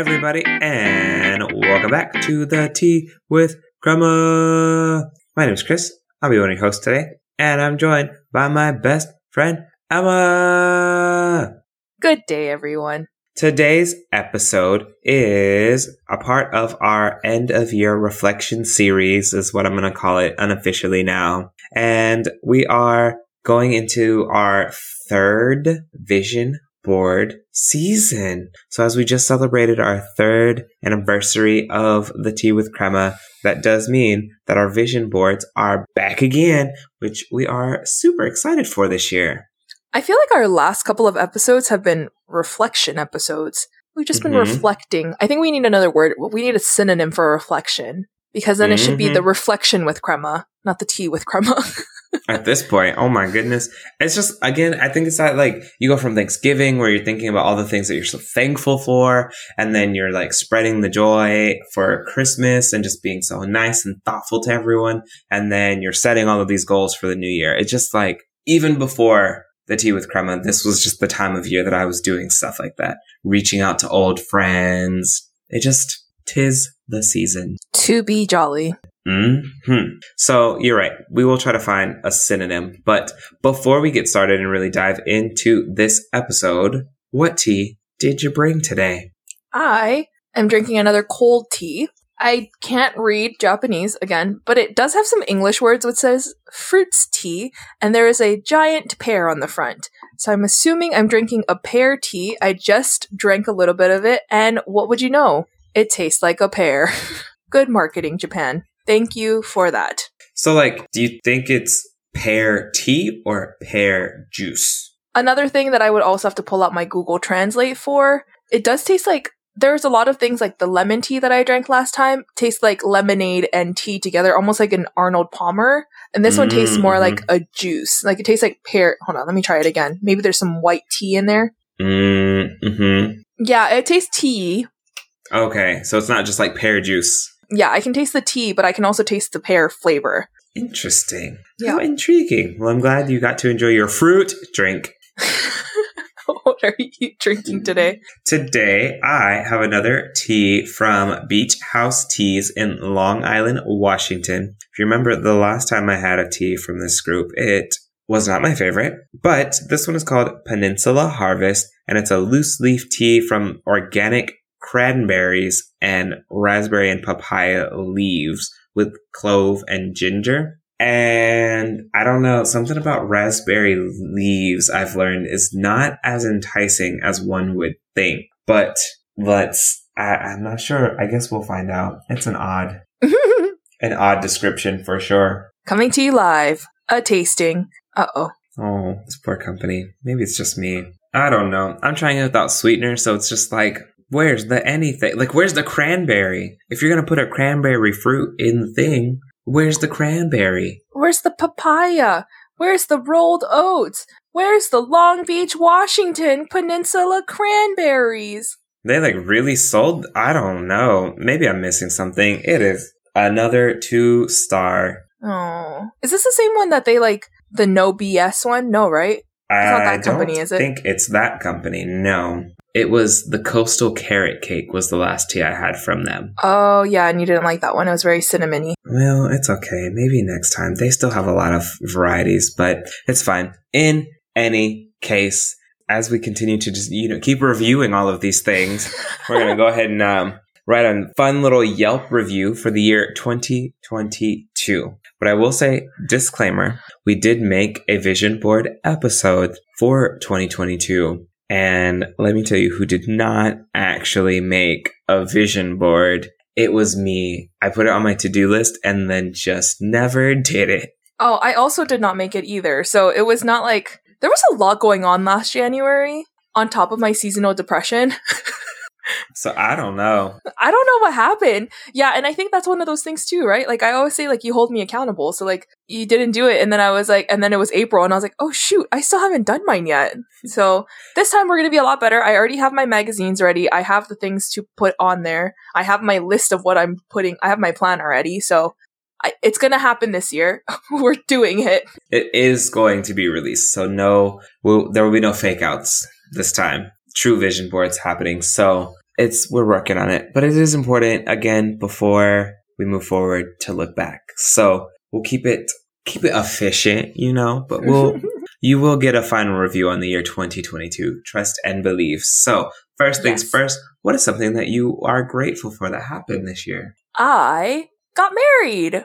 everybody, and welcome back to the Tea with Crema. My name is Chris. I'll be your hosts today, and I'm joined by my best friend, Emma. Good day, everyone. Today's episode is a part of our end of year reflection series, is what I'm going to call it unofficially now. And we are going into our third vision board season. So as we just celebrated our third anniversary of the tea with crema, that does mean that our vision boards are back again, which we are super excited for this year. I feel like our last couple of episodes have been reflection episodes. We've just been Mhm. reflecting. I think we need another word. We need a synonym for reflection because then it should be Mhm. the reflection with crema, not the tea with crema. At this point, oh my goodness. It's just, again, I think it's that like you go from Thanksgiving where you're thinking about all the things that you're so thankful for, and then you're like spreading the joy for Christmas and just being so nice and thoughtful to everyone. And then you're setting all of these goals for the new year. It's just like, even before the tea with crema, this was just the time of year that I was doing stuff like that, reaching out to old friends. It just, tis the season. to be jolly. Hmm. So you're right. We will try to find a synonym. But before we get started and really dive into this episode, what tea did you bring today? I am drinking another cold tea. I can't read Japanese again, but it does have some English words which says fruits tea, and there is a giant pear on the front. So I'm assuming I'm drinking a pear tea. I just drank a little bit of it, and what would you know? It tastes like a pear. Good marketing, Japan. Thank you for that. So, like, do you think it's pear tea or pear juice? Another thing that I would also have to pull out my Google Translate for, it does taste like there's a lot of things like the lemon tea that I drank last time tastes like lemonade and tea together, almost like an Arnold Palmer. And this one tastes more Mhm. like a juice. Like it tastes like pear. Hold on, let me try it again. Maybe there's some white tea in there. Mm-hmm. Yeah, it tastes tea. Okay, so it's not just like pear juice. Yeah, I can taste the tea, but I can also taste the pear flavor. Interesting. Yeah. How intriguing. Well, I'm glad you got to enjoy your fruit drink. what are you drinking today? Today, I have another tea from Beach House Teas in Long Island, Washington. If you remember the last time I had a tea from this group, it was not my favorite, but this one is called Peninsula Harvest, and it's a loose leaf tea from organic cranberries and raspberry and papaya leaves with clove and ginger. And I don't know, something about raspberry leaves I've learned is not as enticing as one would think. But let's, I, I'm not sure. I guess we'll find out. It's an odd, an odd description for sure. Coming to you live. A tasting. Uh oh. Oh, this poor company. Maybe it's just me. I don't know. I'm trying it without sweetener, so it's just like, where's the anything? Like, where's the cranberry? If you're gonna put a cranberry fruit in the thing, where's the cranberry? Where's the papaya? Where's the rolled oats? Where's the Long Beach, Washington Peninsula cranberries? They like really sold. I don't know. Maybe I'm missing something. It is another two star. Oh. Is this the same one that they like the no BS one? No, right? not I that company, don't is it? think it's that company. No, it was the Coastal Carrot Cake. Was the last tea I had from them. Oh yeah, and you didn't like that one. It was very cinnamony. Well, it's okay. Maybe next time. They still have a lot of varieties, but it's fine. In any case, as we continue to just, you know, keep reviewing all of these things, we're going to go ahead and um, write a fun little Yelp review for the year 2022. But I will say, disclaimer, we did make a vision board episode for 2022. And let me tell you who did not actually make a vision board. It was me. I put it on my to do list and then just never did it. Oh, I also did not make it either. So it was not like there was a lot going on last January on top of my seasonal depression. So I don't know. I don't know what happened. Yeah, and I think that's one of those things too, right? Like I always say like you hold me accountable. So like you didn't do it and then I was like and then it was April and I was like, "Oh shoot, I still haven't done mine yet." So this time we're going to be a lot better. I already have my magazines ready. I have the things to put on there. I have my list of what I'm putting. I have my plan already. So I, it's going to happen this year. we're doing it. It is going to be released. So no, we'll, there will be no fake outs this time. True vision boards happening. So it's we're working on it, but it is important again before we move forward to look back. So we'll keep it keep it efficient, you know, but we'll you will get a final review on the year 2022. Trust and believe. So first things Yes. first, what is something that you are grateful for that happened this year? I got married.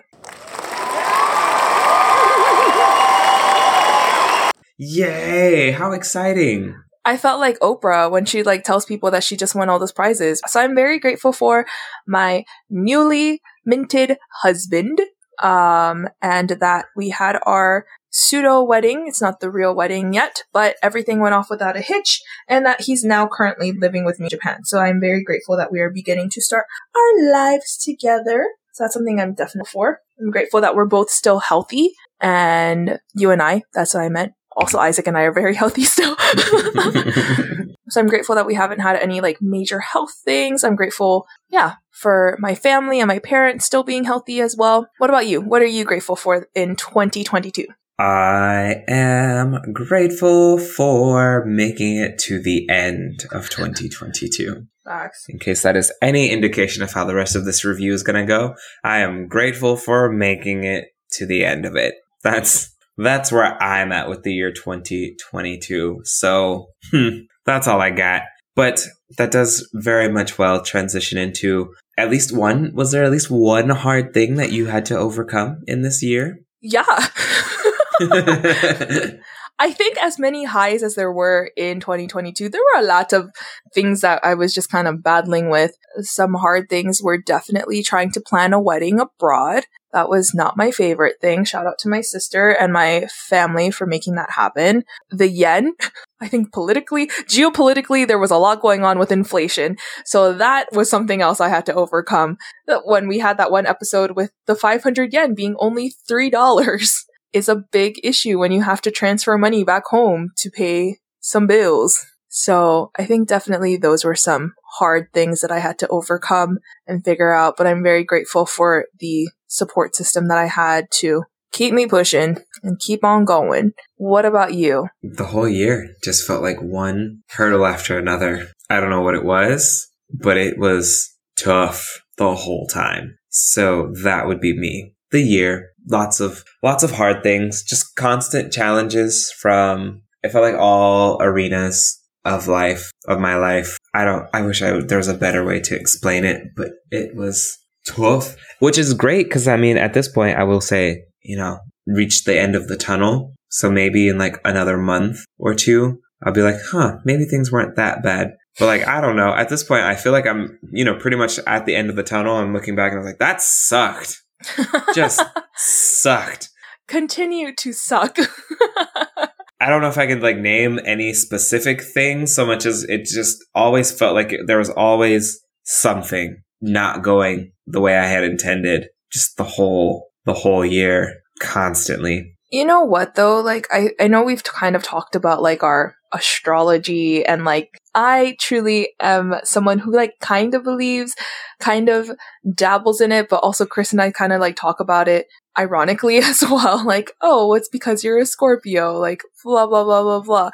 Yay! How exciting! I felt like Oprah when she like tells people that she just won all those prizes. So I'm very grateful for my newly minted husband. Um, and that we had our pseudo wedding. It's not the real wedding yet, but everything went off without a hitch and that he's now currently living with me in Japan. So I'm very grateful that we are beginning to start our lives together. So that's something I'm definitely for. I'm grateful that we're both still healthy and you and I, that's what I meant. Also, Isaac and I are very healthy still. so I'm grateful that we haven't had any like major health things. I'm grateful, yeah, for my family and my parents still being healthy as well. What about you? What are you grateful for in 2022? I am grateful for making it to the end of 2022. Facts. In case that is any indication of how the rest of this review is going to go, I am grateful for making it to the end of it. That's that's where I'm at with the year 2022. So, hmm, that's all I got. But that does very much well transition into at least one. Was there at least one hard thing that you had to overcome in this year? Yeah. I think as many highs as there were in 2022, there were a lot of things that I was just kind of battling with. Some hard things were definitely trying to plan a wedding abroad. That was not my favorite thing. Shout out to my sister and my family for making that happen. The yen, I think politically, geopolitically, there was a lot going on with inflation. So that was something else I had to overcome. When we had that one episode with the 500 yen being only $3 is a big issue when you have to transfer money back home to pay some bills. So I think definitely those were some hard things that I had to overcome and figure out, but I'm very grateful for the support system that I had to keep me pushing and keep on going. What about you? the whole year just felt like one hurdle after another. I don't know what it was, but it was tough the whole time. So that would be me. The year, lots of lots of hard things, just constant challenges from I felt like all arenas of life of my life. I don't I wish I there was a better way to explain it, but it was tough, which is great cuz I mean at this point I will say, you know, reached the end of the tunnel. So maybe in like another month or two, I'll be like, huh, maybe things weren't that bad. But like, I don't know. At this point, I feel like I'm, you know, pretty much at the end of the tunnel. I'm looking back and I was like, that sucked. Just sucked. continue to suck. I don't know if I can like name any specific thing so much as it just always felt like there was always something not going the way I had intended. Just the whole, the whole year constantly. You know what though? Like I, I know we've kind of talked about like our astrology and like I truly am someone who like kind of believes, kind of dabbles in it, but also Chris and I kind of like talk about it ironically as well. Like, oh, it's because you're a Scorpio, like blah blah blah blah blah.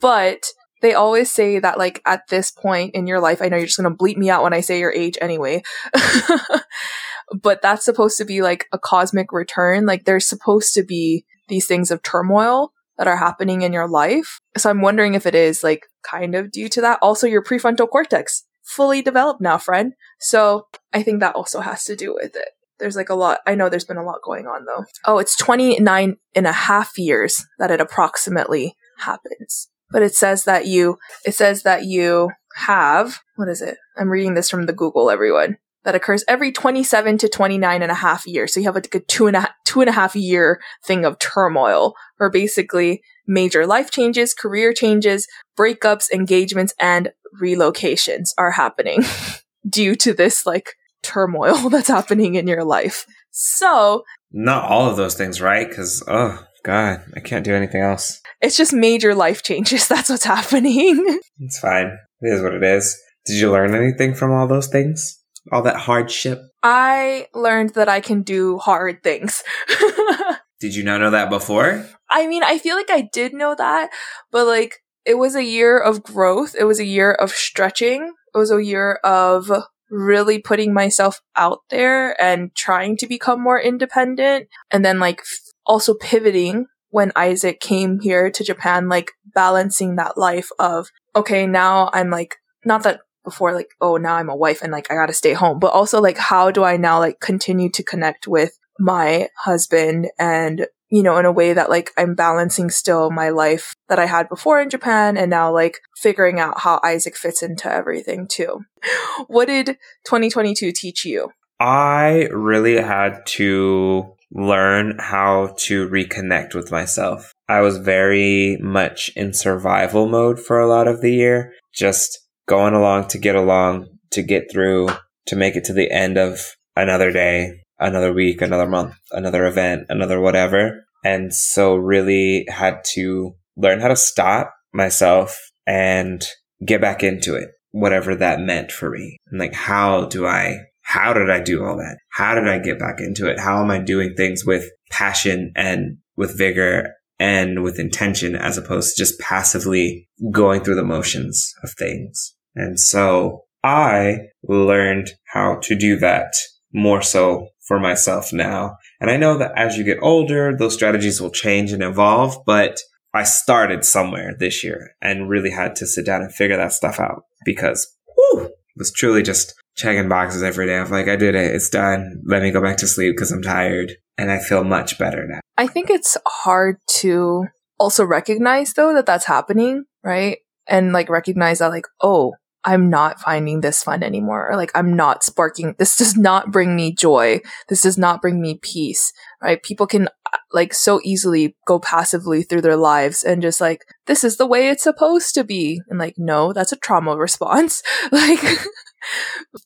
But they always say that like at this point in your life, I know you're just gonna bleep me out when I say your age anyway. but that's supposed to be like a cosmic return. Like there's supposed to be these things of turmoil that are happening in your life. So I'm wondering if it is like kind of due to that. Also, your prefrontal cortex fully developed now, friend. So I think that also has to do with it. There's like a lot. I know there's been a lot going on though. Oh, it's 29 and a half years that it approximately happens. But it says that you, it says that you have, what is it? I'm reading this from the Google, everyone that occurs every 27 to 29 and a half years. So you have like a two and a, two and a half year thing of turmoil where basically major life changes, career changes, breakups, engagements, and relocations are happening due to this like turmoil that's happening in your life. So Not all of those things, right? Because, oh, God, I can't do anything else. it's just major life changes. That's what's happening. It's fine. It is what it is. Did you learn anything from all those things? All that hardship? I learned that I can do hard things. Did you not know that before? I mean, I feel like I did know that, but like it was a year of growth. It was a year of stretching it was a year of really putting myself out there and trying to become more independent. And then like also pivoting when Isaac came here to Japan, like balancing that life of, okay, now I'm like, not that before like, oh, now I'm a wife and like I gotta stay home, but also like, how do I now like continue to connect with my husband and you know, in a way that like I'm balancing still my life that I had before in Japan and now like figuring out how Isaac fits into everything too. What did 2022 teach you? I really had to learn how to reconnect with myself. I was very much in survival mode for a lot of the year, just going along to get along, to get through, to make it to the end of another day, another week, another month, another event, another whatever. And so really had to learn how to stop myself and get back into it, whatever that meant for me. And like, how do I, how did I do all that? How did I get back into it? How am I doing things with passion and with vigor and with intention as opposed to just passively going through the motions of things? And so I learned how to do that more so for myself now. And I know that as you get older, those strategies will change and evolve, but I started somewhere this year and really had to sit down and figure that stuff out because whew, it was truly just checking boxes every day. I'm like, I did it. It's done. Let me go back to sleep because I'm tired. And I feel much better now. I think it's hard to also recognize though that that's happening, right? And like recognize that like, oh, I'm not finding this fun anymore. Or like, I'm not sparking. This does not bring me joy. This does not bring me peace, right? People can like so easily go passively through their lives and just like, this is the way it's supposed to be. And like, no, that's a trauma response. like,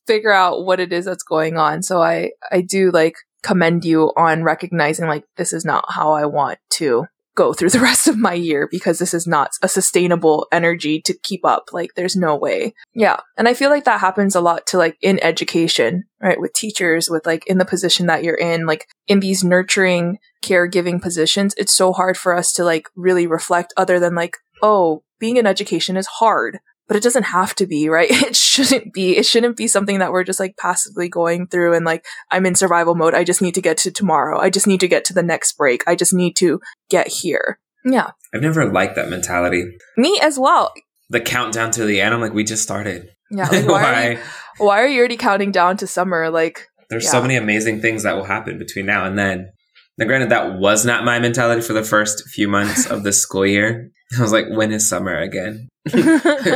figure out what it is that's going on. So I, I do like commend you on recognizing like, this is not how I want to go through the rest of my year because this is not a sustainable energy to keep up. Like there's no way. Yeah. And I feel like that happens a lot to like in education, right? With teachers, with like in the position that you're in, like in these nurturing, caregiving positions, it's so hard for us to like really reflect other than like, oh, being in education is hard but it doesn't have to be, right? It shouldn't be. It shouldn't be something that we're just like passively going through and like, I'm in survival mode. I just need to get to tomorrow. I just need to get to the next break. I just need to get here. Yeah. I've never liked that mentality. Me as well. The countdown to the end, I'm like, we just started. Yeah. Like, why, why? Are you, why are you already counting down to summer? Like, there's yeah. so many amazing things that will happen between now and then. Now, granted, that was not my mentality for the first few months of the school year. I was like, when is summer again?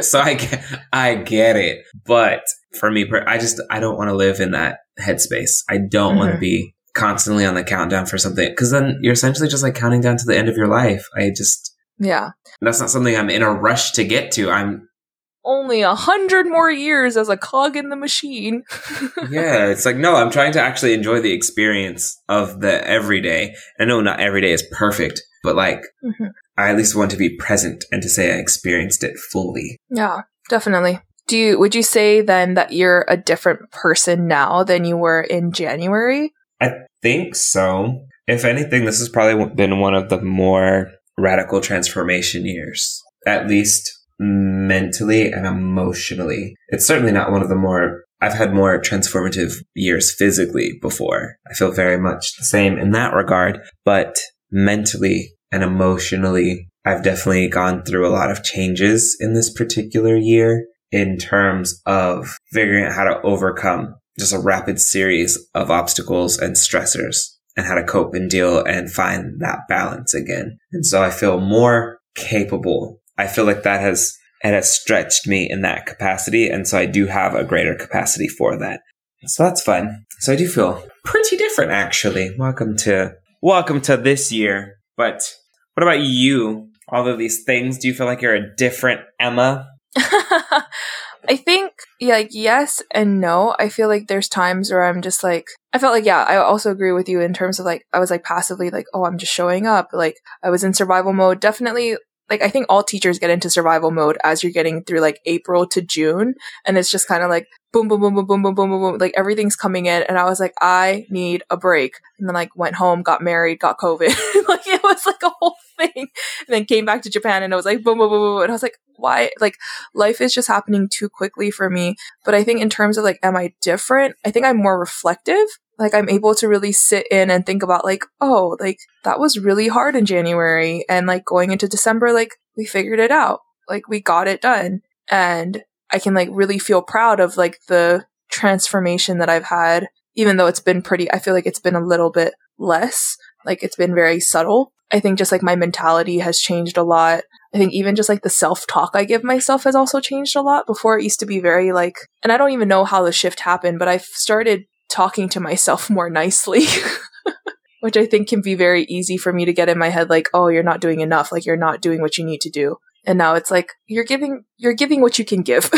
so I get, I get it. But for me, I just, I don't want to live in that headspace. I don't mm-hmm. want to be constantly on the countdown for something because then you're essentially just like counting down to the end of your life. I just, yeah, that's not something I'm in a rush to get to. I'm only a hundred more years as a cog in the machine. yeah, it's like no, I'm trying to actually enjoy the experience of the everyday. I know not every day is perfect, but like mm-hmm. I at least want to be present and to say I experienced it fully. Yeah, definitely. Do you would you say then that you're a different person now than you were in January? I think so. If anything, this has probably been one of the more radical transformation years, at least mentally and emotionally. It's certainly not one of the more I've had more transformative years physically before. I feel very much the same in that regard, but mentally and emotionally, I've definitely gone through a lot of changes in this particular year in terms of figuring out how to overcome just a rapid series of obstacles and stressors and how to cope and deal and find that balance again. And so I feel more capable. I feel like that has it has stretched me in that capacity. And so I do have a greater capacity for that. So that's fun. So I do feel pretty different actually. Welcome to welcome to this year. But what about you? All of these things, do you feel like you're a different Emma? I think like yes and no. I feel like there's times where I'm just like I felt like yeah, I also agree with you in terms of like I was like passively like oh I'm just showing up. Like I was in survival mode. Definitely like I think all teachers get into survival mode as you're getting through like April to June. And it's just kind of like boom, boom, boom, boom, boom, boom, boom, boom, boom. Like everything's coming in. And I was like, I need a break. And then like went home, got married, got COVID. like it was like a whole thing. And then came back to Japan and it was like boom, boom, boom, boom. And I was like, why? Like life is just happening too quickly for me. But I think in terms of like, am I different? I think I'm more reflective like I'm able to really sit in and think about like, oh, like that was really hard in January and like going into December, like we figured it out. Like we got it done. And I can like really feel proud of like the transformation that I've had, even though it's been pretty, I feel like it's been a little bit less. Like it's been very subtle. I think just like my mentality has changed a lot. I think even just like the self talk I give myself has also changed a lot. Before it used to be very like, and I don't even know how the shift happened, but I've started talking to myself more nicely. Which I think can be very easy for me to get in my head like, oh, you're not doing enough, like you're not doing what you need to do. And now it's like you're giving you're giving what you can give.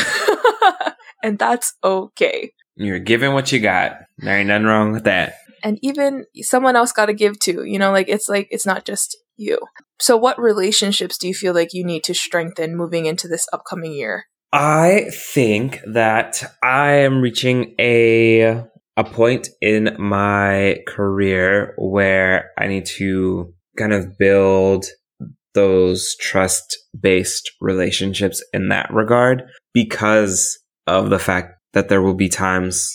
and that's okay. You're giving what you got. There ain't nothing wrong with that. And even someone else got to give too. You know, like it's like it's not just you. So, what relationships do you feel like you need to strengthen moving into this upcoming year? I think that I am reaching a a point in my career where I need to kind of build those trust based relationships in that regard because of the fact that there will be times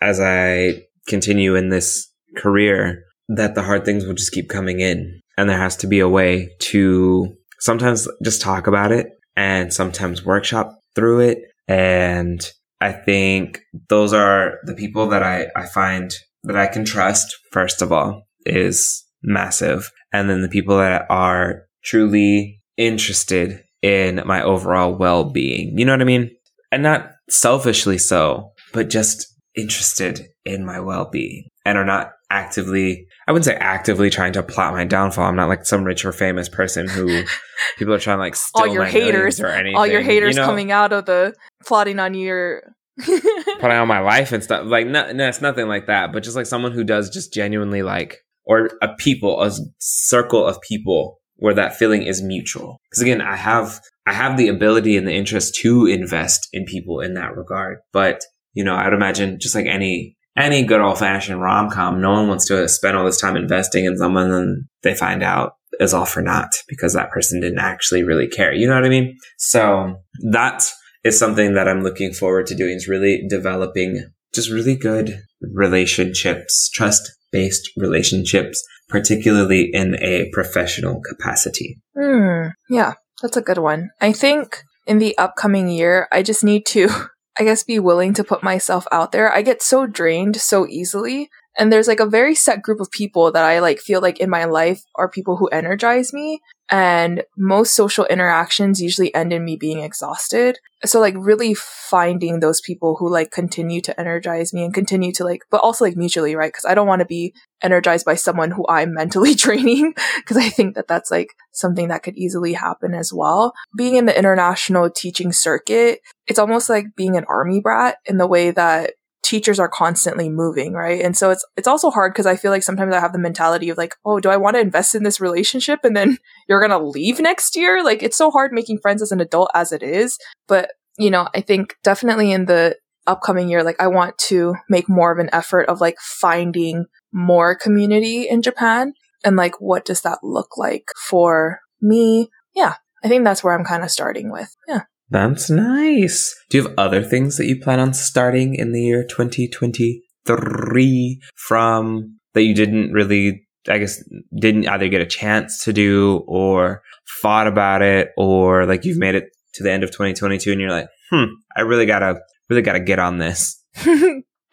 as I continue in this career that the hard things will just keep coming in. And there has to be a way to sometimes just talk about it and sometimes workshop through it and I think those are the people that I, I find that I can trust, first of all, is massive. And then the people that are truly interested in my overall well being. You know what I mean? And not selfishly so, but just interested in my well being and are not actively, I wouldn't say actively trying to plot my downfall. I'm not like some rich or famous person who people are trying to like all your haters or anything. All your haters you know? coming out of the plotting on your putting on my life and stuff. Like, no, no, it's nothing like that. But just like someone who does just genuinely like, or a people, a circle of people where that feeling is mutual. Because again, I have, I have the ability and the interest to invest in people in that regard. But, you know, I'd imagine just like any, any good old fashioned rom com, no one wants to spend all this time investing in someone and they find out is all for naught because that person didn't actually really care. You know what I mean? So that's, something that I'm looking forward to doing is really developing just really good relationships, trust based relationships, particularly in a professional capacity. Mm, yeah, that's a good one. I think in the upcoming year, I just need to, I guess, be willing to put myself out there. I get so drained so easily and there's like a very set group of people that I like feel like in my life are people who energize me. And most social interactions usually end in me being exhausted. So like really finding those people who like continue to energize me and continue to like, but also like mutually, right? Cause I don't want to be energized by someone who I'm mentally draining. Cause I think that that's like something that could easily happen as well. Being in the international teaching circuit, it's almost like being an army brat in the way that teachers are constantly moving, right? And so it's it's also hard because I feel like sometimes I have the mentality of like, oh, do I want to invest in this relationship and then you're to leave next year? Like it's so hard making friends as an adult as it is, but you know, I think definitely in the upcoming year like I want to make more of an effort of like finding more community in Japan and like what does that look like for me? Yeah, I think that's where I'm kind of starting with. Yeah. That's nice. Do you have other things that you plan on starting in the year 2023 from that you didn't really, I guess, didn't either get a chance to do or thought about it or like you've made it to the end of 2022 and you're like, hmm, I really gotta, really gotta get on this?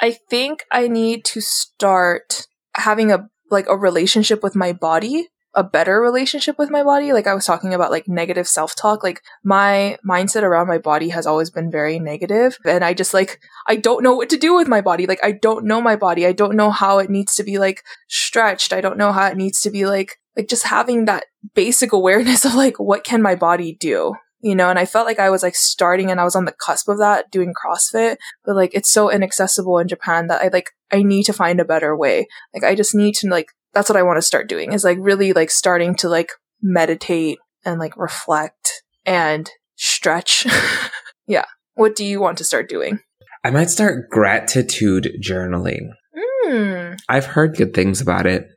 I think I need to start having a, like a relationship with my body a better relationship with my body. Like I was talking about like negative self-talk. Like my mindset around my body has always been very negative and I just like I don't know what to do with my body. Like I don't know my body. I don't know how it needs to be like stretched. I don't know how it needs to be like like just having that basic awareness of like what can my body do? You know, and I felt like I was like starting and I was on the cusp of that doing CrossFit, but like it's so inaccessible in Japan that I like I need to find a better way. Like I just need to like that's what I want to start doing is like really like starting to like meditate and like reflect and stretch. yeah. What do you want to start doing? I might start gratitude journaling. Hmm. I've heard good things about it.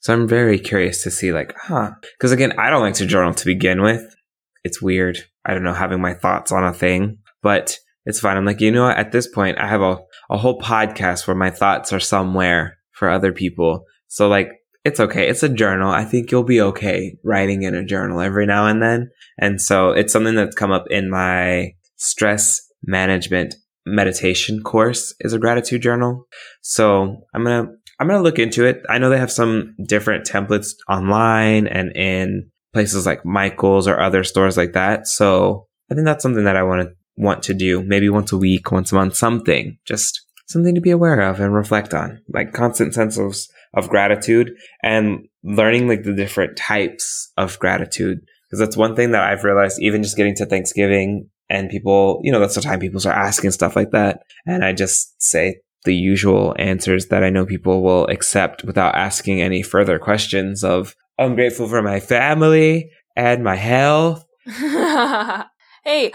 So I'm very curious to see, like, huh. Because again, I don't like to journal to begin with. It's weird. I don't know, having my thoughts on a thing, but it's fine. I'm like, you know what? At this point, I have a, a whole podcast where my thoughts are somewhere for other people. So, like, it's okay. It's a journal. I think you'll be okay writing in a journal every now and then. And so it's something that's come up in my stress management meditation course is a gratitude journal. So I'm going to, I'm going to look into it. I know they have some different templates online and in places like Michael's or other stores like that. So I think that's something that I want to want to do maybe once a week, once a month, something just something to be aware of and reflect on like constant sense of, of gratitude and learning like the different types of gratitude. Cause that's one thing that I've realized even just getting to Thanksgiving and people, you know, that's the time people start asking stuff like that. And I just say the usual answers that I know people will accept without asking any further questions of, I'm grateful for my family and my health. hey,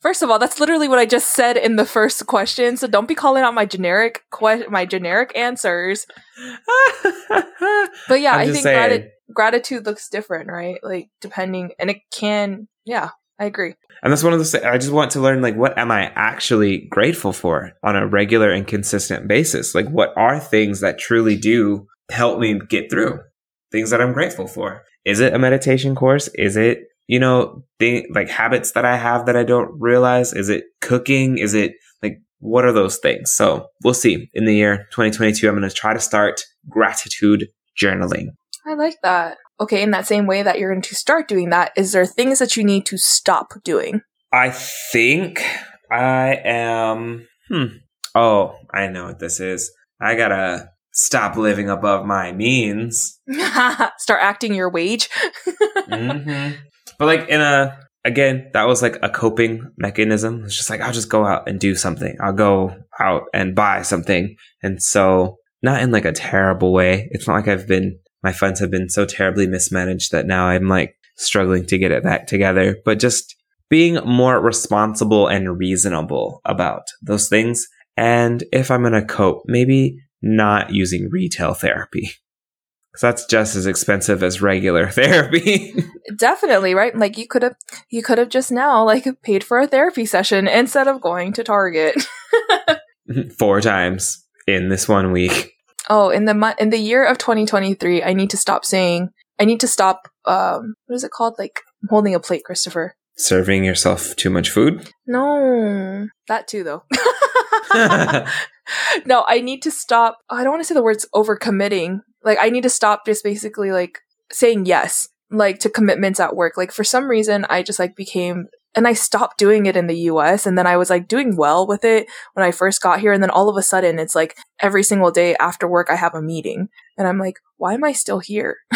first of all, that's literally what I just said in the first question. So don't be calling out my generic que- my generic answers. but yeah, I think grati- gratitude looks different, right? Like depending, and it can. Yeah, I agree. And that's one of those. I just want to learn like what am I actually grateful for on a regular and consistent basis? Like what are things that truly do help me get through? Things that I'm grateful for. Is it a meditation course? Is it you know thing like habits that I have that I don't realize? Is it cooking? Is it like what are those things? So we'll see. In the year 2022, I'm going to try to start gratitude journaling. I like that. Okay, in that same way that you're going to start doing that, is there things that you need to stop doing? I think I am. Hmm. Oh, I know what this is. I gotta stop living above my means. start acting your wage. hmm But like in a again, that was like a coping mechanism. It's just like I'll just go out and do something. I'll go out and buy something, and so not in like a terrible way. It's not like I've been my funds have been so terribly mismanaged that now I'm like struggling to get it back together. But just being more responsible and reasonable about those things. And if I'm going to cope, maybe not using retail therapy. Because that's just as expensive as regular therapy. Definitely, right? Like you could have you could have just now like paid for a therapy session instead of going to Target. Four times in this one week. oh, in the in the year of 2023, I need to stop saying I need to stop um what is it called? Like I'm holding a plate, Christopher. Serving yourself too much food. No, that too though. no, I need to stop. I don't want to say the words overcommitting. Like I need to stop just basically like saying yes, like to commitments at work. Like for some reason, I just like became and I stopped doing it in the US and then I was like doing well with it when I first got here and then all of a sudden it's like every single day after work I have a meeting and I'm like why am I still here?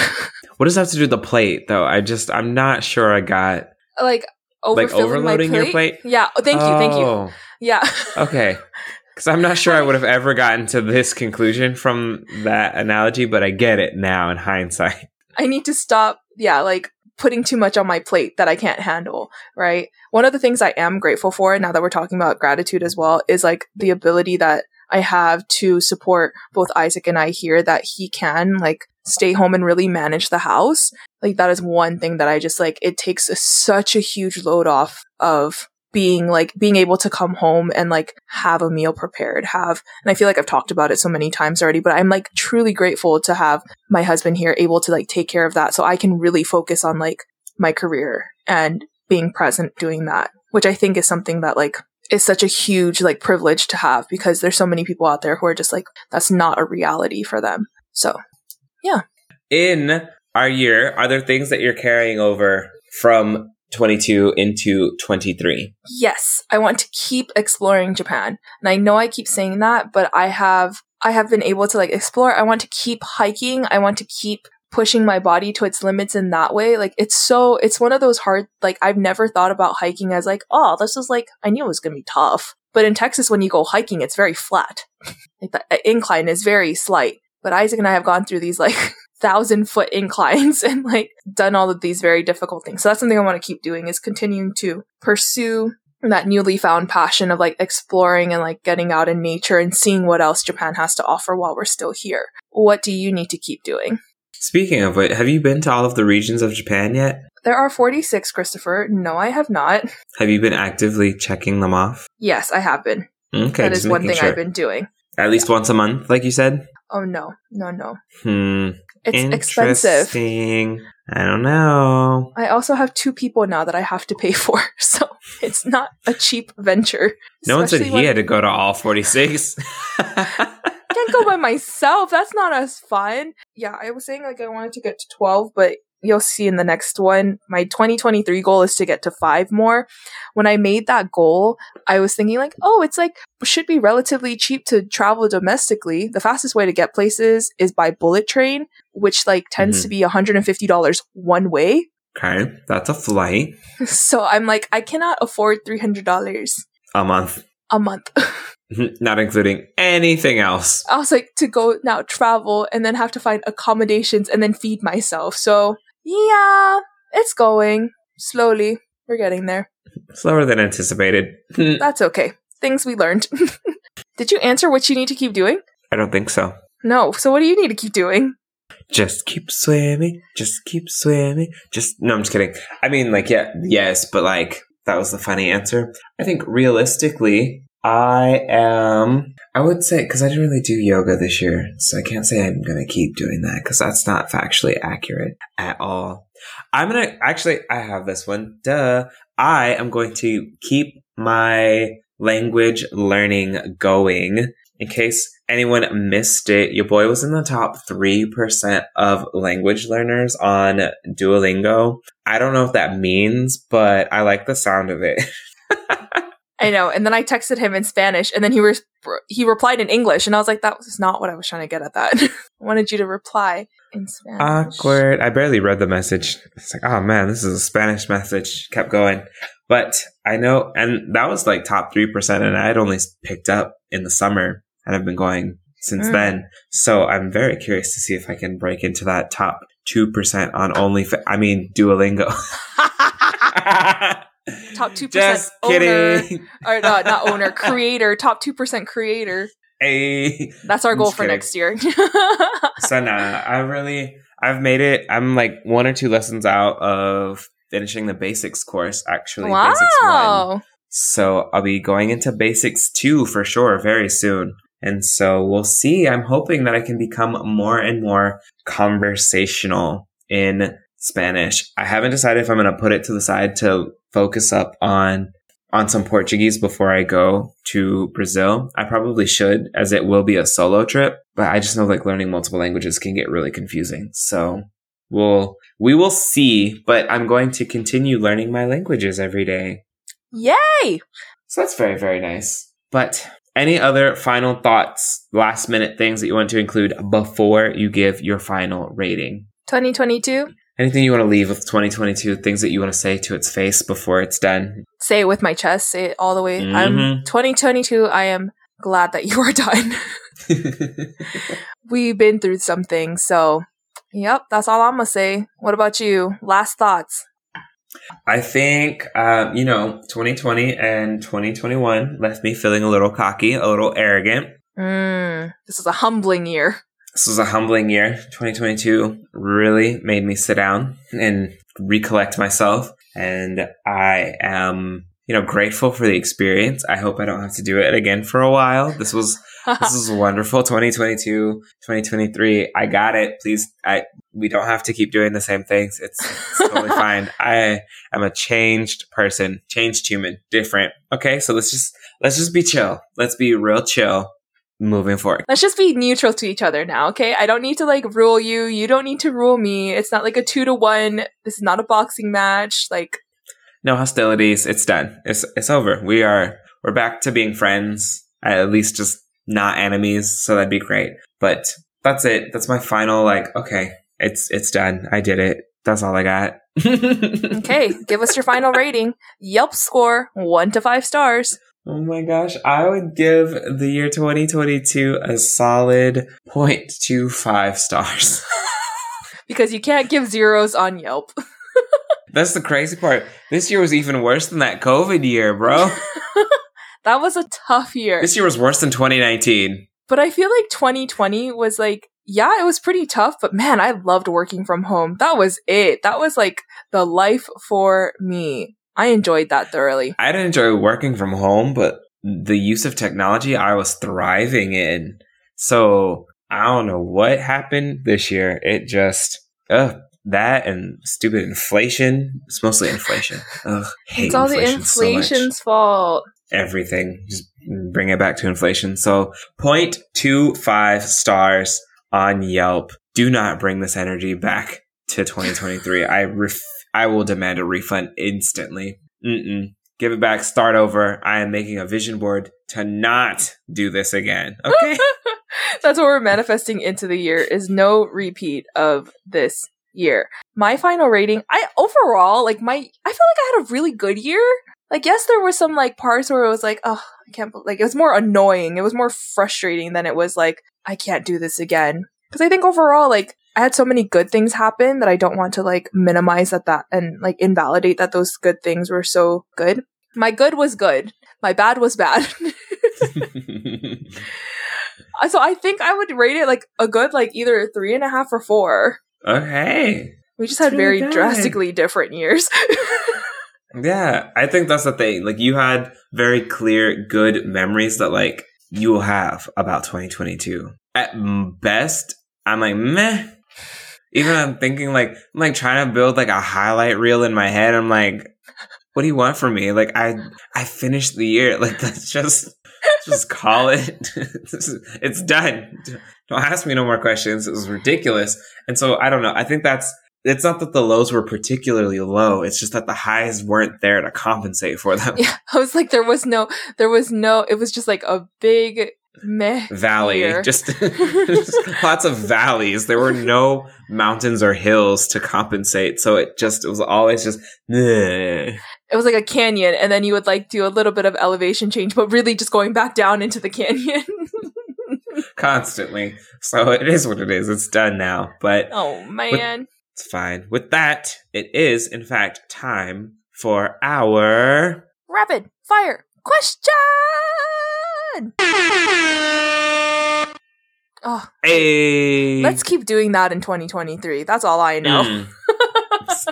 what does that have to do with the plate, though? I just, I'm not sure I got. like Like overloading my your plate? Yeah, oh, thank you, thank you. Oh, Yeah. Okay. Because I'm not sure I would have ever gotten to this conclusion from that analogy, but I get it now in hindsight. I need to stop, yeah, like putting too much on my plate that I can't handle, right? One of the things I am grateful for, now that we're talking about gratitude as well, is like the ability that I have to support both Isaac and I here that he can like stay home and really manage the house. Like that is one thing that I just like, it takes a, such a huge load off of being like being able to come home and like have a meal prepared have and i feel like i've talked about it so many times already but i'm like truly grateful to have my husband here able to like take care of that so i can really focus on like my career and being present doing that which i think is something that like is such a huge like privilege to have because there's so many people out there who are just like that's not a reality for them so yeah. In our year, are there things that you're carrying over from 22 into 23? yes i want to keep exploring japan. And i know i keep saying that but i have i have been able to like explore. I want to keep hiking. I want to keep pushing my body to its limits in that way. Like it's so it's one of those hard like i've never thought about hiking as like oh this is like i knew it was going to be tough. But in texas when you go hiking it's very flat. Like the uh, incline is very slight. But isaac and i have gone through these like thousand foot inclines and like done all of these very difficult things. So that's something I want to keep doing is continuing to pursue that newly found passion of like exploring and like getting out in nature and seeing what else Japan has to offer while we're still here. What do you need to keep doing? Speaking of which, have you been to all of the regions of Japan yet? There are 46, Christopher. No, I have not. Have you been actively checking them off? Yes, I have been. Okay, that is one thing sure. I've been doing. At least once a month, like you said? Oh no, no, no. Hmm. It's expensive. I don't know. I also have two people now that I have to pay for, so it's not a cheap venture. No one said he when- had to go to all 46. I can't go by myself. That's not as fun. Yeah, I was saying like I wanted to get to 12, but you'll see in the next one. My 2023 goal is to get to five more. When I made that goal, I was thinking like, oh, it's like should be relatively cheap to travel domestically. The fastest way to get places is by bullet train, which like tends Mhm. to be $150 one way. okay, that's a flight So I'm like, I cannot afford $300 a month, a month. not including anything else. I was like to go now travel and then have to find accommodations and then feed myself. So yeah, it's going slowly. We're getting there. Slower than anticipated. Hmm. That's okay. Things we learned. Did you answer what you need to keep doing? I don't think so. No. So what do you need to keep doing? Just keep swimming. Just keep swimming. Just no, I'm just kidding. I mean, like, yeah, yes, but like that was the funny answer. I think realistically, I am. I would say because I didn't really do yoga this year, so I can't say I'm gonna keep doing that because that's not factually accurate at all. I'm gonna actually. I have this one. Duh. I am going to keep my language learning going in case anyone missed it, your boy was in the top 3% of language learners on Duolingo. I don't know if that means, but I like the sound of it. I know. And then I texted him in Spanish, and then he was he replied in English, and I was like, that was not what I was trying to get at. That I wanted you to reply in Spanish. Awkward. I barely read the message. It's like, oh man, this is a Spanish message. Kept going. But I know, and that was like top 3%, and I had only picked up in the summer, and I've been going since Mm. then. So I'm very curious to see if I can break into that top 2% on only, I mean, Duolingo. Top 2% Just owner. kidding. or no, not owner, creator, top two percent creator. Hey. That's our I'm goal for kidding. next year. So nah, I really, I've made it. I'm like one or two lessons out of finishing the basics course, actually. Basics one. wow. So I'll be going into basics two for sure very soon. And so we'll see. I'm hoping that I can become more and more conversational in Spanish. I haven't decided if I'm going to put it to the side to focus up on on some Portuguese before I go to Brazil. I probably should as it will be a solo trip, but I just know like learning multiple languages can get really confusing. So we'll we will see, but I'm going to continue learning my languages every day. Yay! So that's very, very nice. But any other final thoughts, last minute things that you want to include before you give your final rating? 2022. Anything you want to leave with 2022, things that you want to say to its face before it's done? Say it with my chest. Say it all the way. I'm Mhm. 2022. I am glad that you are done. We've been through something, so yep, that's all I'm gonna say. What about you? Last thoughts. I think, um, you know, 2020 and 2021 left me feeling a little cocky, a little arrogant. Mm, this is a humbling year. This was a humbling year. 2022 really made me sit down and recollect myself. And I am, you know, grateful for the experience. I hope I don't have to do it again for a while. This was, this was wonderful. 2022, 2023. I got it. Please, I, we don't have to keep doing the same things. It's, it's totally fine. I am a changed person, changed human, different. Okay. So let's just, let's just be chill. Let's be real chill moving forward. Let's just be neutral to each other now, okay? I don't need to like rule you. You don't need to rule me. It's not like a two to one. This is not a boxing match. Like, no hostilities. It's done. It's it's over. We are we're back to being friends. At least just not enemies. So that'd be great. But that's it. That's my final like. Okay, it's it's done. I did it. That's all I got. okay, give us your final rating. Yelp score one to five stars. Oh my gosh, I would give the year 2022 a solid 0.25 stars. because you can't give zeros on Yelp. That's the crazy part. This year was even worse than that COVID year, bro. that was a tough year. This year was worse than 2019. But I feel like 2020 was like, yeah, it was pretty tough, but man, I loved working from home. That was it. That was like the life for me. I enjoyed that thoroughly. I didn't enjoy working from home, but the use of technology I was thriving in. So I don't know what happened this year. It just, ugh, that and stupid inflation. It's mostly inflation. Ugh, It's all the inflation so much. inflation's fault. Everything. Just bring it back to inflation. So 0.25 stars on Yelp. Do not bring this energy back to 2023. I ref- I will demand a refund instantly. Mm-mm. Give it back. Start over. I am making a vision board to not do this again. Okay. That's what we're manifesting into the year is no repeat of this year. My final rating, I overall like my I feel like I had a really good year. Like yes, there were some like parts where it was like, oh, I can't like it was more annoying. It was more frustrating than it was like I can't do this again. Cuz I think overall like I had so many good things happen that I don't want to like minimize that that and like invalidate that those good things were so good. My good was good. My bad was bad. Uh, so I think I would rate it like a good like either three and a half or four. okay. We just had That's very good. drastically different years. Yeah, I think that's the thing. Like you had very clear, good memories that like you will have about 2022. At best, I'm like meh. Even I'm thinking like I'm like trying to build like a highlight reel in my head. I'm like, what do you want from me? Like I I finished the year. Like let's just just call it. it's done. Don't ask me no more questions. It was ridiculous. And so I don't know. I think that's it's not that the lows were particularly low. It's just that the highs weren't there to compensate for them. yeah, I was like, there was no, there was no. It was just like a big meh Valley, just, just lots of valleys. There were no mountains or hills to compensate. So it just, it was always just, "Meh." It was like a canyon, and then you would like do a little bit of elevation change, but really just going back down into the canyon. constantly. So it is what it is. It's done now, but oh man. it's fine. With that, it is, in fact, time for our Rapid fire question. Oh, A. let's keep doing that in 2023. That's all I know. Mm.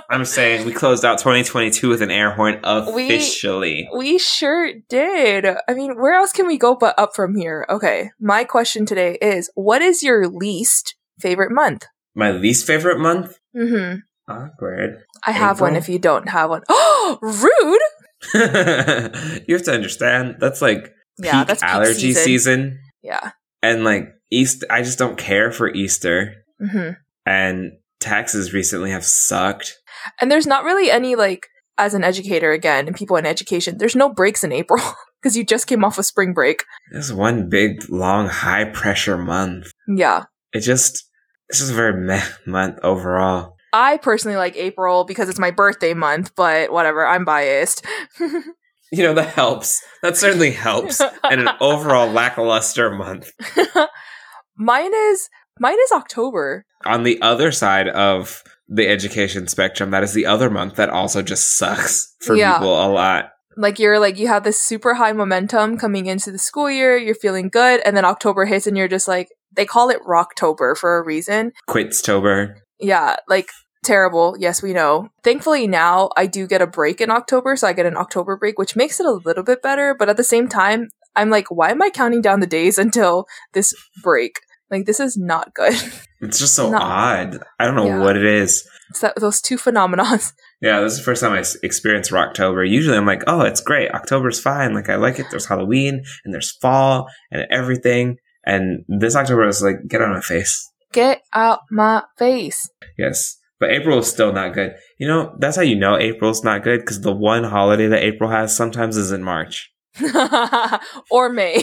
I'm saying we closed out 2022 with an air horn officially. We sure did. I mean, where else can we go but up from here? Okay, my question today is what is your least favorite month? My least favorite month? Mm-hmm. Awkward. I have one if you don't have one. Oh, rude! you have to understand that's like Yeah, peak that's allergy season. season. Yeah. and like East. I just don't care for Easter, Mm-hmm. and taxes recently have sucked. And there's not really any, like, as an educator again, and people in education, there's no breaks in April because you just came off a spring break. It's one big, long, high pressure month. Yeah. It just it's just a very meh month overall. I personally like April because it's my birthday month, but whatever, I'm biased. You know that helps. That certainly helps. And an overall lackluster month. mine is mine is October. On the other side of the education spectrum, that is the other month that also just sucks for Yeah. people a lot. Like you're like you have this super high momentum coming into the school year, you're feeling good, and then October hits and you're just like they call it Rocktober for a reason. Quitstober. Yeah, like terrible. Yes, we know. Thankfully now I do get a break in October, so I get an October break, which makes it a little bit better, but at the same time, I'm like, why am I counting down the days until this break? Like this is not good. It's just so No. odd. I don't know Yeah. what it is. it's that those two phenomenons. Yeah, this is the first time I experienced Rocktober. Usually I'm like, oh, it's great. October's fine. Like, I like it. There's Halloween and there's fall and everything. And this October I was like, get on my face. Get out my face. Yes. But April is still not good. You know, that's how you know April's not good because the one holiday that April has sometimes is in March. or May.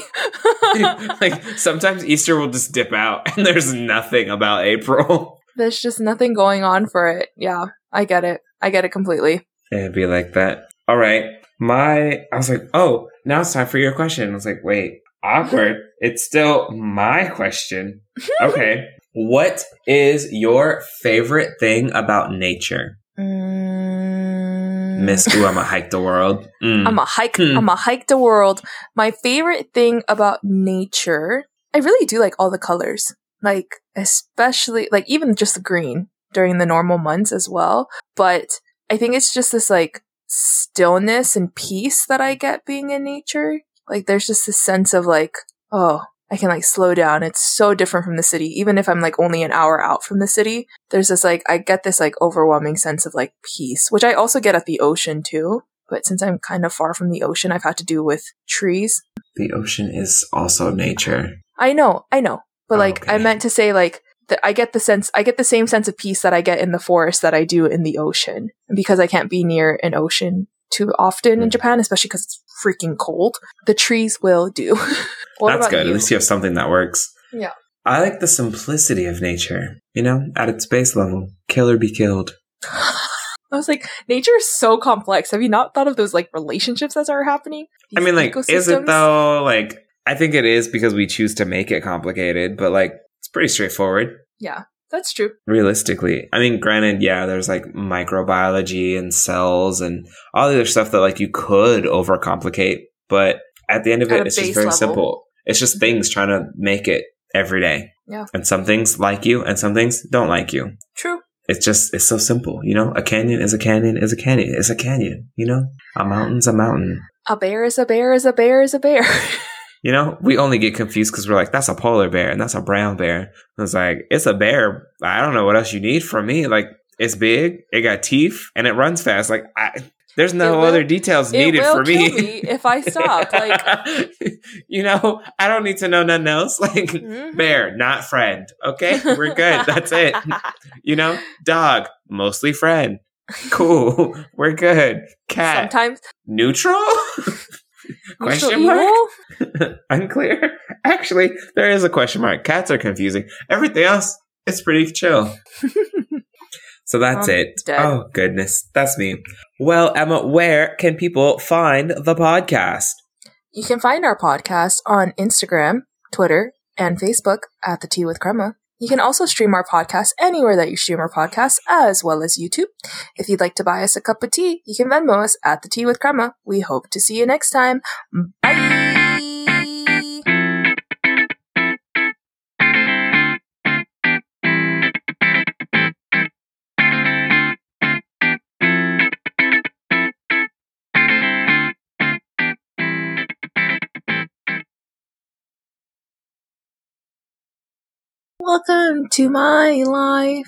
like, sometimes Easter will just dip out and there's nothing about April. There's just nothing going on for it. Yeah, I get it. I get it completely. It'd be like that. All right. My, I was like, oh, now it's time for your question. I was like, wait, awkward. It's still my question. Okay. What is your favorite thing about nature? Mm, Miss, ooh, I'm gonna hike the world. Mm. I'm a hike. Hmm. I'm a hike the world. My favorite thing about nature, I really do like all the colors. Like especially like even just the green during the normal months as well. But I think it's just this like stillness and peace that I get being in nature. Like there's just this sense of like, oh, I can like slow down. It's so different from the city. Even if I'm like only an hour out from the city, there's this like I get this like overwhelming sense of like peace, which I also get at the ocean too. But since I'm kind of far from the ocean, I've had to do with trees. the ocean is also nature. I know, I know. But like I meant to say like that I get the sense I get the same sense of peace that I get in the forest that I do in the ocean. And because I can't be near an ocean too often in Mhm. Japan, especially because it's freaking cold, the trees will do. That's good. you? At least you have something that works. Yeah. I like the simplicity of nature. You know, at its base level, kill or be killed. I was like, nature is so complex. Have you not thought of those like relationships that are happening? I mean, like, is it though? Like, I think it is because we choose to make it complicated, but like, it's pretty straightforward. Yeah, that's true. Realistically, I mean, granted, yeah, there's like microbiology and cells and all the other stuff that like you could overcomplicate, but at the end of At it, it's just very level. simple. It's just mm-hmm. things trying to make it every day. Yeah. And some things like you, and some things don't like you. True. It's just it's so simple, you know. A canyon is a canyon is a canyon is a canyon, you know. A mountain's a mountain. A bear is a bear is a bear is a bear. You know, we only get confused because we're like, that's a polar bear and that's a brown bear. And it's like, it's a bear. I don't know what else you need from me. Like, it's big, it got teeth, and it runs fast. Like, I, there's no will- other details needed for me. me if I stop. Like, you know, I don't need to know nothing else. Like, mhm. bear, not friend. Okay, we're good. That's it. You know, dog, mostly friend. Cool, we're good. Cat, Sometimes neutral? Question mark? Unclear. Actually, there is a question mark. Cats are confusing. Everything else, it's pretty chill. so that's I'm it. dead. Oh, goodness. That's me. Well, Emma, where can people find the podcast? You can find our podcast on Instagram, Twitter, and Facebook at The Tea with Crema. You can also stream our podcast anywhere that you stream our podcast, as well as YouTube. If you'd like to buy us a cup of tea, you can Venmo us at The Tea with Crema. We hope to see you next time. Bye! Welcome to my life.